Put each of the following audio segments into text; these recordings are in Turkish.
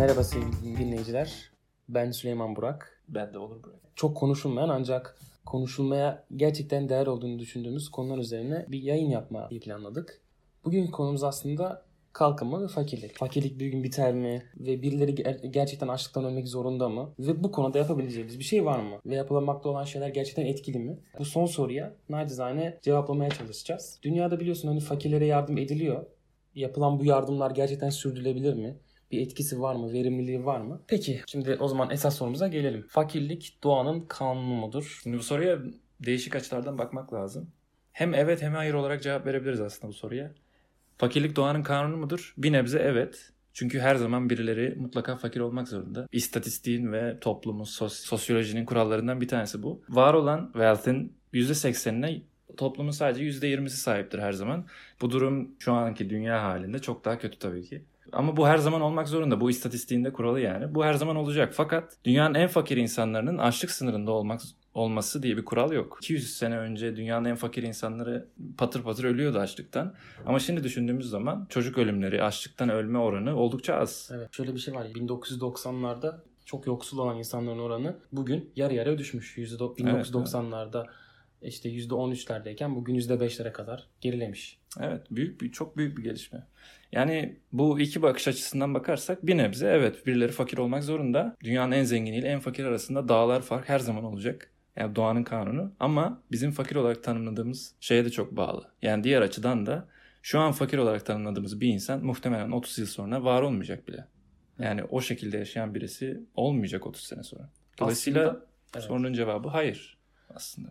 Merhaba sevgili dinleyiciler. Ben Süleyman Burak. Ben de olur Burak. Çok konuşulmayan ancak konuşulmaya gerçekten değer olduğunu düşündüğümüz konular üzerine bir yayın yapmayı planladık. Bugünkü konumuz aslında kalkınma ve fakirlik. Fakirlik bir gün biter mi? Ve birileri ger- gerçekten açlıktan ölmek zorunda mı? Ve bu konuda yapabileceğimiz bir şey var mı? Ve yapılamakta olan şeyler gerçekten etkili mi? Bu son soruya nacizane cevaplamaya çalışacağız. Dünyada biliyorsun hani fakirlere yardım ediliyor. Yapılan bu yardımlar gerçekten sürdürülebilir mi? Bir etkisi var mı? Verimliliği var mı? Peki şimdi o zaman esas sorumuza gelelim. Fakirlik doğanın kanunu mudur? Şimdi bu soruya değişik açılardan bakmak lazım. Hem evet hem hayır olarak cevap verebiliriz aslında bu soruya. Fakirlik doğanın kanunu mudur? Bir nebze evet. Çünkü her zaman birileri mutlaka fakir olmak zorunda. İstatistiğin ve toplumun, sos- sosyolojinin kurallarından bir tanesi bu. Var olan wealth'in %80'ine toplumun sadece %20'si sahiptir her zaman. Bu durum şu anki dünya halinde çok daha kötü tabii ki. Ama bu her zaman olmak zorunda. Bu istatistiğinde kuralı yani. Bu her zaman olacak. Fakat dünyanın en fakir insanlarının açlık sınırında olmak olması diye bir kural yok. 200 sene önce dünyanın en fakir insanları patır patır ölüyordu açlıktan. Ama şimdi düşündüğümüz zaman çocuk ölümleri, açlıktan ölme oranı oldukça az. Evet. Şöyle bir şey var. 1990'larda çok yoksul olan insanların oranı bugün yarı yarıya düşmüş. %do- 1990'larda işte %13'lerdeyken bugün %5'lere kadar gerilemiş. Evet, büyük bir çok büyük bir gelişme. Yani bu iki bakış açısından bakarsak bir nebze evet birileri fakir olmak zorunda. Dünyanın en zenginiyle en fakir arasında dağlar fark her zaman olacak. Yani doğanın kanunu ama bizim fakir olarak tanımladığımız şeye de çok bağlı. Yani diğer açıdan da şu an fakir olarak tanımladığımız bir insan muhtemelen 30 yıl sonra var olmayacak bile. Yani o şekilde yaşayan birisi olmayacak 30 sene sonra. Dolayısıyla Aslında, evet. sorunun cevabı hayır aslında.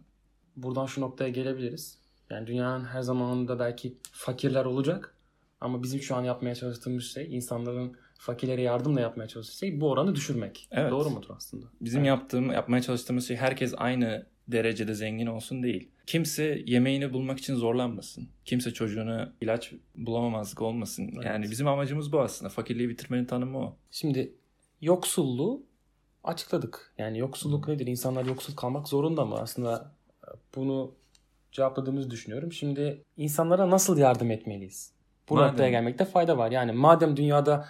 Buradan şu noktaya gelebiliriz. Yani dünyanın her zamanında belki fakirler olacak ama bizim şu an yapmaya çalıştığımız şey insanların fakirlere yardımla yapmaya çalıştığı şey bu oranı düşürmek. Evet. Doğru mudur aslında? Bizim yaptığım, yapmaya çalıştığımız şey herkes aynı derecede zengin olsun değil. Kimse yemeğini bulmak için zorlanmasın. Kimse çocuğuna ilaç bulamamazlık olmasın. Evet. Yani bizim amacımız bu aslında. Fakirliği bitirmenin tanımı o. Şimdi yoksulluğu açıkladık. Yani yoksulluk nedir? İnsanlar yoksul kalmak zorunda mı? Aslında bunu cevapladığımızı düşünüyorum. Şimdi insanlara nasıl yardım etmeliyiz? Bu Madem- noktaya gelmekte fayda var. Yani madem dünyada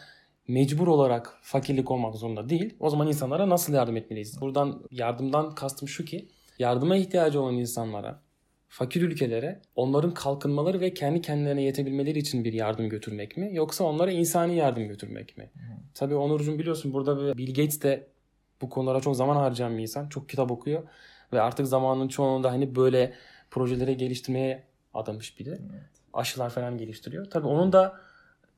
mecbur olarak fakirlik olmak zorunda değil, o zaman insanlara nasıl yardım etmeliyiz? Buradan yardımdan kastım şu ki, yardıma ihtiyacı olan insanlara, fakir ülkelere onların kalkınmaları ve kendi kendilerine yetebilmeleri için bir yardım götürmek mi? Yoksa onlara insani yardım götürmek mi? Tabii Onurcuğum biliyorsun burada bir Bill Gates de bu konulara çok zaman harcayan bir insan. Çok kitap okuyor ve artık zamanın çoğunda hani böyle projeleri geliştirmeye adamış biri. Aşılar falan geliştiriyor. Tabii onun da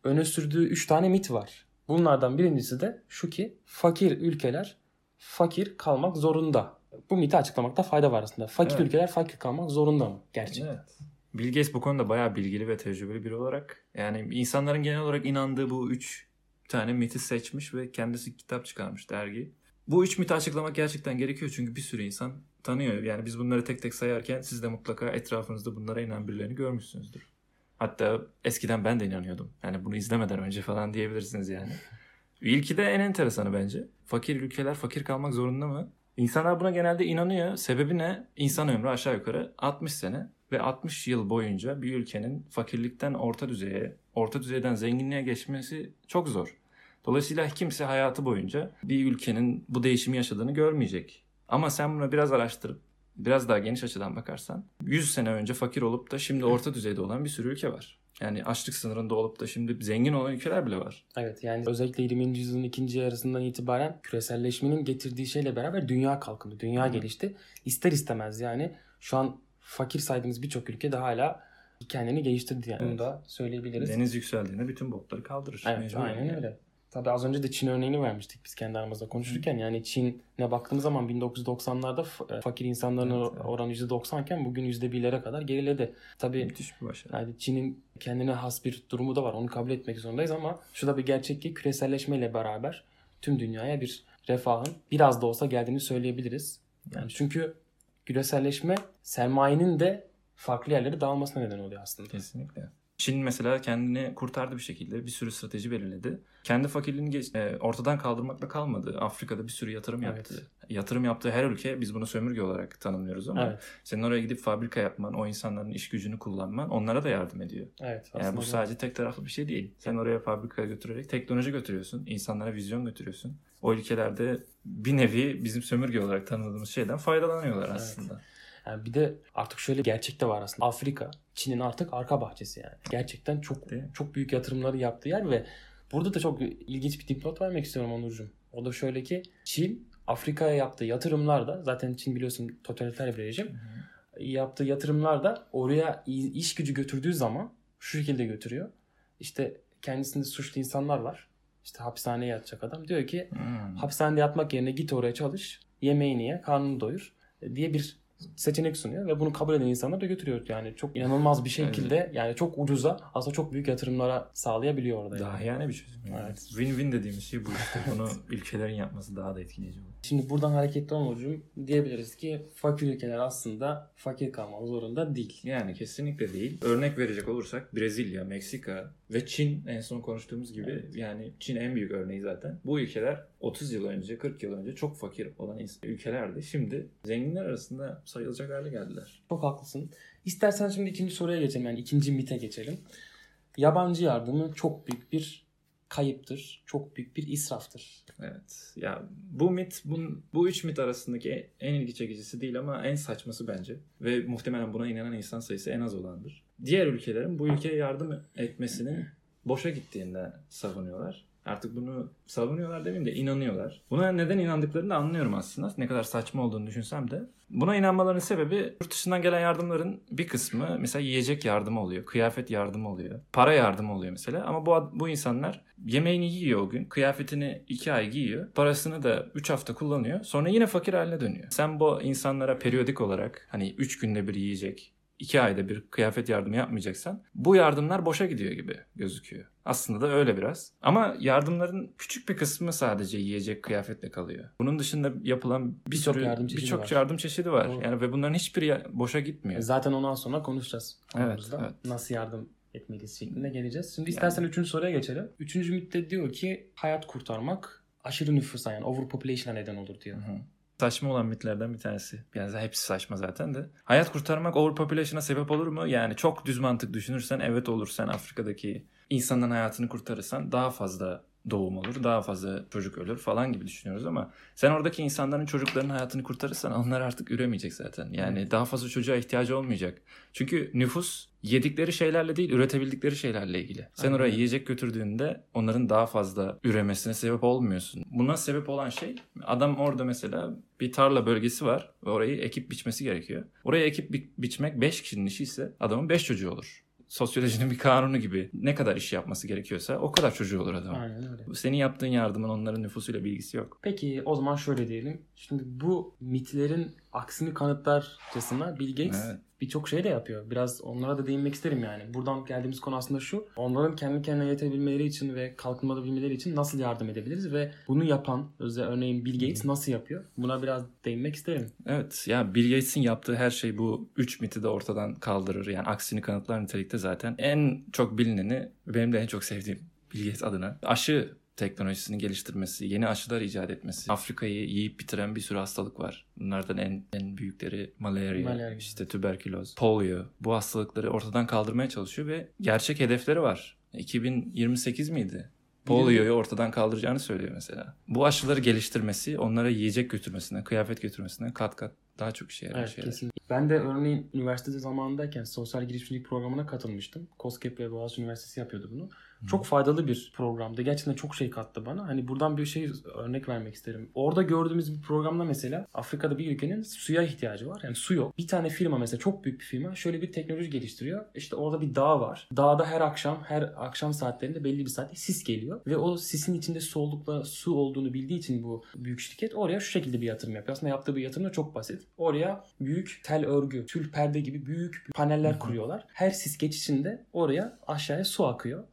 öne sürdüğü 3 tane mit var. Bunlardan birincisi de şu ki fakir ülkeler fakir kalmak zorunda. Bu miti açıklamakta fayda var aslında. Fakir Evet. ülkeler fakir kalmak zorunda mı? Gerçekten. Evet. Bill Gates bu konuda bayağı bilgili ve tecrübeli biri olarak yani insanların genel olarak inandığı bu üç tane miti seçmiş ve kendisi kitap çıkarmış dergi. Bu üç miti açıklamak gerçekten gerekiyor çünkü bir sürü insan tanıyor. Yani biz bunları tek tek sayarken siz de mutlaka etrafınızda bunlara inanan birilerini görmüşsünüzdür. Hatta eskiden ben de inanıyordum. Yani bunu izlemeden önce falan diyebilirsiniz yani. İlki de en enteresanı bence. Fakir ülkeler fakir kalmak zorunda mı? İnsanlar buna genelde inanıyor. Sebebi ne? İnsan ömrü aşağı yukarı 60 sene ve 60 yıl boyunca bir ülkenin fakirlikten orta düzeye, orta düzeyden zenginliğe geçmesi çok zor. Dolayısıyla kimse hayatı boyunca bir ülkenin bu değişimi yaşadığını görmeyecek. Ama sen buna biraz araştırıp biraz daha geniş açıdan bakarsan 100 sene önce fakir olup da şimdi orta düzeyde olan bir sürü ülke var. Yani açlık sınırında olup da şimdi zengin olan ülkeler bile var. Evet yani özellikle 20. yüzyılın ikinci yarısından itibaren küreselleşmenin getirdiği şeyle beraber dünya kalkındı. Dünya Hı. gelişti. İster istemez yani şu an fakir saydığımız birçok ülke de hala kendini geliştirdi yani. Evet. Bunu da söyleyebiliriz. Deniz yükseldiğinde bütün botları kaldırır. Evet Mecbur aynen yani. öyle. Tabii az önce de Çin örneğini vermiştik biz kendi aramızda konuşurken. Yani Çin'e baktığımız zaman 1990'larda f- e, fakir insanların Evet, evet. oranı %90 iken bugün %1'lere kadar geriledi. Tabii Müthiş bir başarı. yani Çin'in kendine has bir durumu da var. Onu kabul etmek zorundayız ama şu da bir gerçek ki küreselleşmeyle beraber tüm dünyaya bir refahın biraz da olsa geldiğini söyleyebiliriz. Yani çünkü küreselleşme sermayenin de farklı yerlere dağılmasına neden oluyor aslında. Kesinlikle. Çin mesela kendini kurtardı bir şekilde. Bir sürü strateji belirledi. Kendi fakirliğini geç, e, ortadan kaldırmakla kalmadı. Afrika'da bir sürü yatırım Evet. yaptı. Yatırım yaptığı her ülke biz bunu sömürge olarak tanımlıyoruz ama Evet. senin oraya gidip fabrika yapman, o insanların iş gücünü kullanman onlara da yardım ediyor. Evet. Yani bu sadece tek taraflı bir şey değil. Sen oraya fabrikaya götürerek teknoloji götürüyorsun, insanlara vizyon götürüyorsun. O ülkelerde bir nevi bizim sömürge olarak tanımladığımız şeyden faydalanıyorlar Evet. aslında. Yani bir de artık şöyle gerçek de var aslında. Afrika Çin'in artık arka bahçesi yani. Gerçekten çok çok büyük yatırımları yaptığı yer ve burada da çok ilginç bir dipnot vermek istiyorum Onurcuğum. O da şöyle ki Çin Afrika'ya yaptığı yatırımlarda zaten Çin biliyorsun totaliter bir rejim. Yaptığı yatırımlarda oraya i- iş gücü götürdüğü zaman şu şekilde götürüyor. İşte kendisinde suçlu insanlar var. İşte hapishaneye yatacak adam. Diyor ki Hmm. hapishanede yatmak yerine git oraya çalış, yemeğini ye, karnını doyur diye bir seçenek sunuyor ve bunu kabul eden insanlar da götürüyor. Yani çok inanılmaz bir şekilde yani çok ucuza aslında çok büyük yatırımlara sağlayabiliyor orada. yani. Daha yani bir çözüm. yani. Evet. Win-win dediğimiz şey bu işte. Bunu ülkelerin yapması daha da etkileyici olur. Şimdi buradan hareketli olmacığım diyebiliriz ki fakir ülkeler aslında fakir kalmak zorunda değil. Yani kesinlikle değil. Örnek verecek olursak Brezilya, Meksika ve Çin en son konuştuğumuz gibi Evet. yani Çin en büyük örneği zaten. Bu ülkeler 30 yıl önce, 40 yıl önce çok fakir olan ülkelerdi. Şimdi zenginler arasında sayılacak hale geldiler. Çok haklısın. İstersen şimdi ikinci soruya geçelim yani ikinci mite geçelim. Yabancı yardımı çok büyük bir kayıptır. Çok büyük bir israftır. Evet. Ya bu mit, bu, bu üç mit arasındaki en ilgi çekicisi değil ama en saçması bence. Ve muhtemelen buna inanan insan sayısı en az olandır. Diğer ülkelerin bu ülkeye yardım etmesinin boşa gittiğinde savunuyorlar. Artık bunu savunuyorlar demeyeyim de inanıyorlar. Buna neden inandıklarını da anlıyorum aslında. Ne kadar saçma olduğunu düşünsem de. Buna inanmalarının sebebi yurt dışından gelen yardımların bir kısmı mesela yiyecek yardımı oluyor, kıyafet yardımı oluyor, para yardımı oluyor mesela. Ama bu, bu insanlar yemeğini yiyor o gün, kıyafetini iki ay giyiyor, parasını da üç hafta kullanıyor. Sonra yine fakir haline dönüyor. Sen bu insanlara periyodik olarak hani üç günde bir yiyecek, iki ayda bir kıyafet yardımı yapmayacaksan bu yardımlar boşa gidiyor gibi gözüküyor. Aslında da öyle biraz. Ama yardımların küçük bir kısmı sadece yiyecek kıyafetle kalıyor. Bunun dışında yapılan bir Birçok yardım çeşidi birçok var. yardım çeşidi var. Doğru. Yani ve bunların hiçbiri boşa gitmiyor. Zaten ondan sonra konuşacağız. Evet, evet. Nasıl yardım etmeliyiz şeklinde geleceğiz. Şimdi istersen üçüncü soruya geçelim. Üçüncü mitte diyor ki hayat kurtarmak aşırı nüfusa yani overpopulation'a neden olur diyor. Hı hı. Saçma olan mitlerden bir tanesi. Yani hepsi saçma zaten de. Hayat kurtarmak overpopulation'a sebep olur mu? Yani çok düz mantık düşünürsen evet olur. Sen Afrika'daki insanların hayatını kurtarırsan daha fazla doğum olur, daha fazla çocuk ölür falan gibi düşünüyoruz ama sen oradaki insanların çocuklarının hayatını kurtarırsan onlar artık üremeyecek zaten. Yani daha fazla çocuğa ihtiyacı olmayacak. Çünkü nüfus yedikleri şeylerle değil, üretebildikleri şeylerle ilgili. Sen Aynen oraya yiyecek götürdüğünde onların daha fazla üremesine sebep olmuyorsun. Buna sebep olan şey adam orada mesela bir tarla bölgesi var ve orayı ekip biçmesi gerekiyor. Oraya ekip bi- biçmek 5 kişinin işi ise adamın 5 çocuğu olur. Sosyolojinin bir kanunu gibi ne kadar iş yapması gerekiyorsa o kadar çocuğu olur adamın. Aynen öyle. Senin yaptığın yardımın onların nüfusuyla bilgisi yok. Peki o zaman şöyle diyelim. Şimdi bu mitlerin aksini kanıtlarcasına Bill Gates Evet. birçok şey de yapıyor. Biraz onlara da değinmek isterim yani. Buradan geldiğimiz konu aslında şu. Onların kendi kendine yetebilmeleri için ve kalkınmabilmeleri için nasıl yardım edebiliriz ve bunu yapan özel örneğin Bill Gates nasıl yapıyor? Buna biraz değinmek isterim. Evet ya Bill Gates'in yaptığı her şey bu üç miti de ortadan kaldırır. Yani aksini kanıtlar nitelikte zaten. En çok bilineni benim de en çok sevdiğim Bill Gates adına aşı teknolojisini geliştirmesi, yeni aşılar icat etmesi. Afrika'yı yiyip bitiren bir sürü hastalık var. Bunlardan en en büyükleri malaria, Malaria. işte tüberküloz, polio. Bu hastalıkları ortadan kaldırmaya çalışıyor ve gerçek hedefleri var. 2028 miydi? Polio'yu ortadan kaldıracağını söylüyor mesela. Bu aşıları geliştirmesi onlara yiyecek götürmesine, kıyafet götürmesine kat kat daha çok işe yarar Evet şeyler. kesinlikle. Ben de örneğin üniversitede zamanındayken sosyal girişimcilik programına katılmıştım. COSGAP ve Boğaziçi Üniversitesi yapıyordu bunu. Çok faydalı bir programdı. Gerçekten çok şey kattı bana. Hani buradan bir şey örnek vermek isterim. Orada gördüğümüz bir programda mesela Afrika'da bir ülkenin suya ihtiyacı var. Yani su yok. Bir tane firma mesela çok büyük bir firma şöyle bir teknoloji geliştiriyor. İşte orada bir dağ var. Dağda her akşam her akşam saatlerinde belli bir saatte sis geliyor. Ve o sisin içinde su, oldukla, su olduğunu bildiği için bu büyük şirket oraya şu şekilde bir yatırım yapıyor. Aslında yaptığı bir yatırım da çok basit. Oraya büyük tel örgü, tül perde gibi büyük paneller kuruyorlar. Her sis geçişinde oraya aşağıya su akıyor.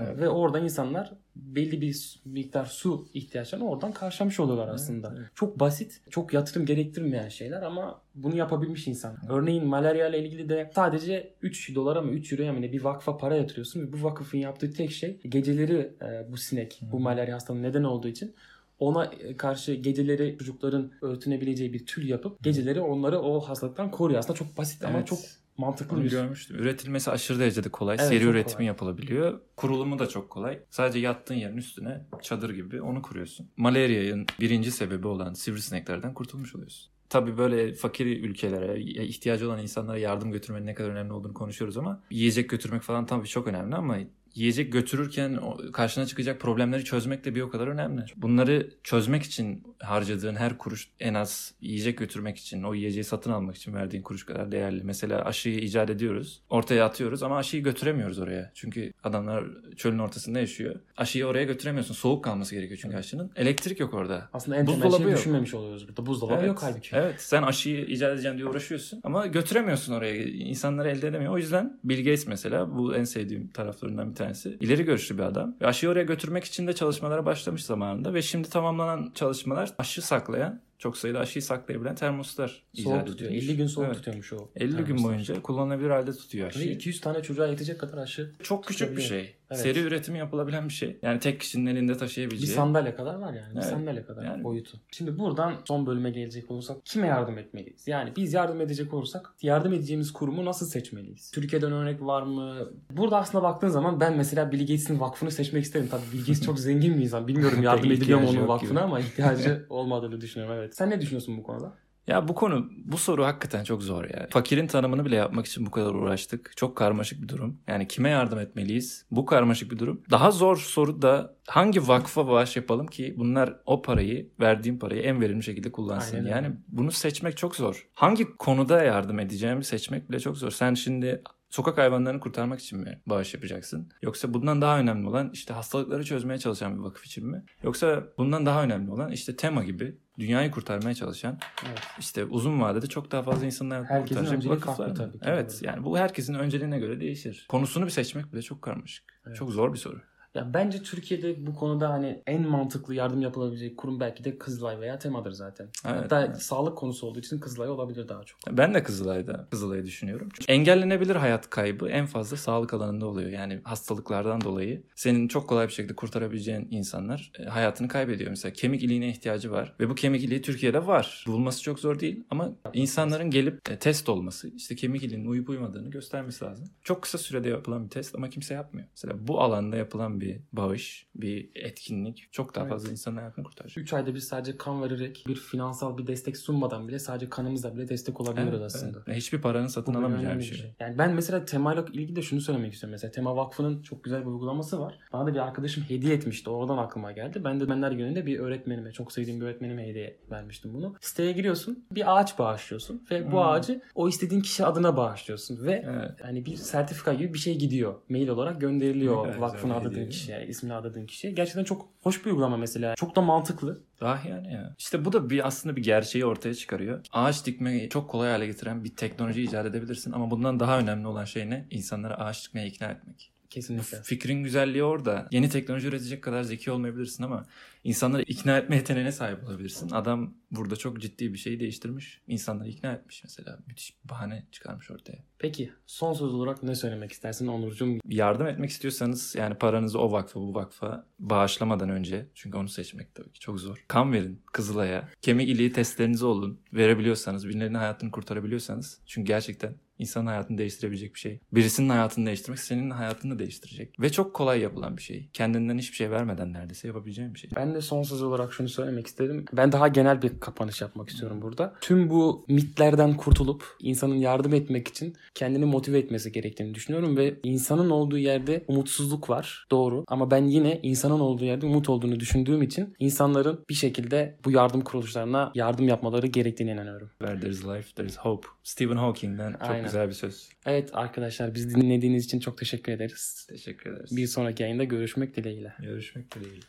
Evet. Ve orada insanlar belli bir miktar su ihtiyaçlarını oradan karşılamış oluyorlar aslında. evet. Çok basit, çok yatırım gerektirmeyen şeyler ama bunu yapabilmiş insan. Örneğin malaria ile ilgili de sadece 3 dolara mı 3 euroya mı ne bir vakfa para yatırıyorsun ve bu vakıfın yaptığı tek şey geceleri e, bu sinek, bu malaria hastalığının neden olduğu için ona e, karşı geceleri çocukların örtünebileceği bir tül yapıp geceleri onları o hastalıktan koruyor. Aslında çok basit ama Evet. çok mantıklı Onu bir görmüştüm. Üretilmesi aşırı derecede kolay. Evet, Seri üretimi kolay. yapılabiliyor. Kurulumu da çok kolay. Sadece yattığın yerin üstüne çadır gibi onu kuruyorsun. Malarya'nın birinci sebebi olan sivrisineklerden kurtulmuş oluyorsun. Tabii böyle fakir ülkelere, ihtiyacı olan insanlara yardım götürmenin ne kadar önemli olduğunu konuşuyoruz ama yiyecek götürmek falan tabii çok önemli ama yiyecek götürürken karşına çıkacak problemleri çözmek de bir o kadar önemli. Bunları çözmek için harcadığın her kuruş en az yiyecek götürmek için, o yiyeceği satın almak için verdiğin kuruş kadar değerli. Mesela aşıyı icat ediyoruz, ortaya atıyoruz ama aşıyı götüremiyoruz oraya. Çünkü adamlar çölün ortasında yaşıyor. Aşıyı oraya götüremiyorsun. Soğuk kalması gerekiyor çünkü aşının. Elektrik yok orada. Aslında en temel şeyi düşünmemiş oluyoruz burada. Buzdolabı Evet, yok halbuki. Evet sen aşıyı icat edeceğim diye uğraşıyorsun ama götüremiyorsun oraya. İnsanları elde edemiyor. O yüzden Bill Gates mesela bu en sevdiğim taraflarından bir tanesi. İleri görüşlü bir adam. Ve aşıyı oraya götürmek için de çalışmalara başlamış zamanında ve şimdi tamamlanan çalışmalar aşı saklayan çok sayıda aşıyı saklayabilen termoslar Soğuk tutuyor. edilmiş. 50 gün soğuk Evet. tutuyormuş o. 50 gün termoslar. boyunca kullanılabilir halde tutuyor Ve aşıyı. 200 tane çocuğa yetecek kadar aşı. Çok küçük bir şey. Evet. Seri üretimi yapılabilen bir şey. Yani tek kişinin elinde Bir taşıyabileceği. sandalye kadar var yani. Bir Evet. sandalye kadar Yani- boyutu. Şimdi buradan son bölüme gelecek olursak kime yardım etmeliyiz? Yani biz yardım edecek olursak yardım edeceğimiz kurumu nasıl seçmeliyiz? Türkiye'den örnek var mı? Burada aslında baktığın zaman ben mesela Bill Gates'in vakfını seçmek isterim. Tabii Bill Gates çok zengin bir insan. Bilmiyorum yardım ediliyor mu onun vakfına gibi. ama ihtiyacı olmadığını düşünüyorum. Evet. Sen ne düşünüyorsun bu konuda? Ya bu konu, bu soru hakikaten çok zor ya. Fakirin tanımını bile yapmak için bu kadar uğraştık. Çok karmaşık bir durum. Yani kime yardım etmeliyiz? Bu karmaşık bir durum. Daha zor soru da hangi vakfa bağış yapalım ki bunlar o parayı, verdiğim parayı en verimli şekilde kullansın. Aynen yani bunu seçmek çok zor. Hangi konuda yardım edeceğimi seçmek bile çok zor. Sen şimdi sokak hayvanlarını kurtarmak için mi bağış yapacaksın? Yoksa bundan daha önemli olan işte hastalıkları çözmeye çalışan bir vakıf için mi? Yoksa bundan daha önemli olan işte tema gibi dünyayı kurtarmaya çalışan Evet. işte uzun vadede çok daha fazla Herkesin kurtaracak vakıflar tabii ki. Evet yani bu herkesin önceliğine göre değişir. Konusunu bir seçmek bile çok karmaşık. Evet. Çok zor bir soru. Ya bence Türkiye'de bu konuda hani en mantıklı yardım yapılabilecek kurum belki de Kızılay veya Tema'dır zaten. Evet, Hatta evet. sağlık konusu olduğu için Kızılay olabilir daha çok. Ben de Kızılay'da Kızılay'ı düşünüyorum. Çünkü engellenebilir hayat kaybı en fazla sağlık alanında oluyor. Yani hastalıklardan dolayı senin çok kolay bir şekilde kurtarabileceğin insanlar e, hayatını kaybediyor. Mesela kemik iliğine ihtiyacı var ve bu kemik iliği Türkiye'de var. Bulması çok zor değil ama insanların gelip e, test olması, işte kemik iliğinin uyup uymadığını göstermesi lazım. Çok kısa sürede yapılan bir test ama kimse yapmıyor. Mesela bu alanda yapılan bir bağış, bir etkinlik çok daha Evet. fazla insanın hayatını kurtaracak. 3 ayda bir sadece kan vererek bir finansal bir destek sunmadan bile sadece kanımızla bile destek olabiliyoruz Evet, aslında. evet. Hiçbir paranın satın Bu alamayacağı bir şey. Yani ben mesela Tema'yla ilgili de şunu söylemek istiyorum. Mesela Tema Vakfı'nın çok güzel bir uygulaması var. Bana da bir arkadaşım hediye etmişti. Oradan aklıma geldi. Ben de benler gününde bir öğretmenime, çok sevdiğim bir öğretmenime hediye vermiştim bunu. Siteye giriyorsun, bir ağaç bağışlıyorsun ve bu Hmm. ağacı o istediğin kişi adına bağışlıyorsun ve Evet. hani bir sertifika gibi bir şey gidiyor. Mail olarak gönderiliyor kadar vakfın güzel hediye. kişiye, ismini adadığın kişiye. Gerçekten çok hoş bir uygulama mesela. Çok da mantıklı. Ah yani ya. İşte bu da bir aslında bir gerçeği ortaya çıkarıyor. Ağaç dikmeyi çok kolay hale getiren bir teknoloji icat edebilirsin ama bundan daha önemli olan şey ne? İnsanları ağaç dikmeye ikna etmek. Kesinlikle. Fikrin güzelliği orada. Yeni teknoloji üretecek kadar zeki olmayabilirsin ama insanları ikna etme yeteneğine sahip olabilirsin. Adam burada çok ciddi bir şeyi değiştirmiş. İnsanları ikna etmiş mesela. Müthiş bir bahane çıkarmış ortaya. Peki son söz olarak ne söylemek istersin Onurcuğum? Yardım etmek istiyorsanız yani paranızı o vakfa bu vakfa bağışlamadan önce çünkü onu seçmek tabii ki çok zor. Kan verin Kızılay'a. Kemik iliği testlerinizi olun. Verebiliyorsanız, birilerinin hayatını kurtarabiliyorsanız. Çünkü gerçekten insanın hayatını değiştirebilecek bir şey. Birisinin hayatını değiştirmek senin hayatını da değiştirecek. Ve çok kolay yapılan bir şey. Kendinden hiçbir şey vermeden neredeyse yapabileceğin bir şey. Ben de son söz olarak şunu söylemek istedim. Ben daha genel bir kapanış yapmak istiyorum burada. Tüm bu mitlerden kurtulup insanın yardım etmek için kendini motive etmesi gerektiğini düşünüyorum ve insanın olduğu yerde umutsuzluk var. Doğru. Ama ben yine insanın olduğu yerde umut olduğunu düşündüğüm için insanların bir şekilde bu yardım kuruluşlarına yardım yapmaları gerektiğine inanıyorum. Where there is life, there is hope. Stephen Hawking'den çok Aynen. Güzel bir söz. Evet arkadaşlar bizi dinlediğiniz için çok teşekkür ederiz. Teşekkür ederiz. Bir sonraki yayında görüşmek dileğiyle. Görüşmek dileğiyle.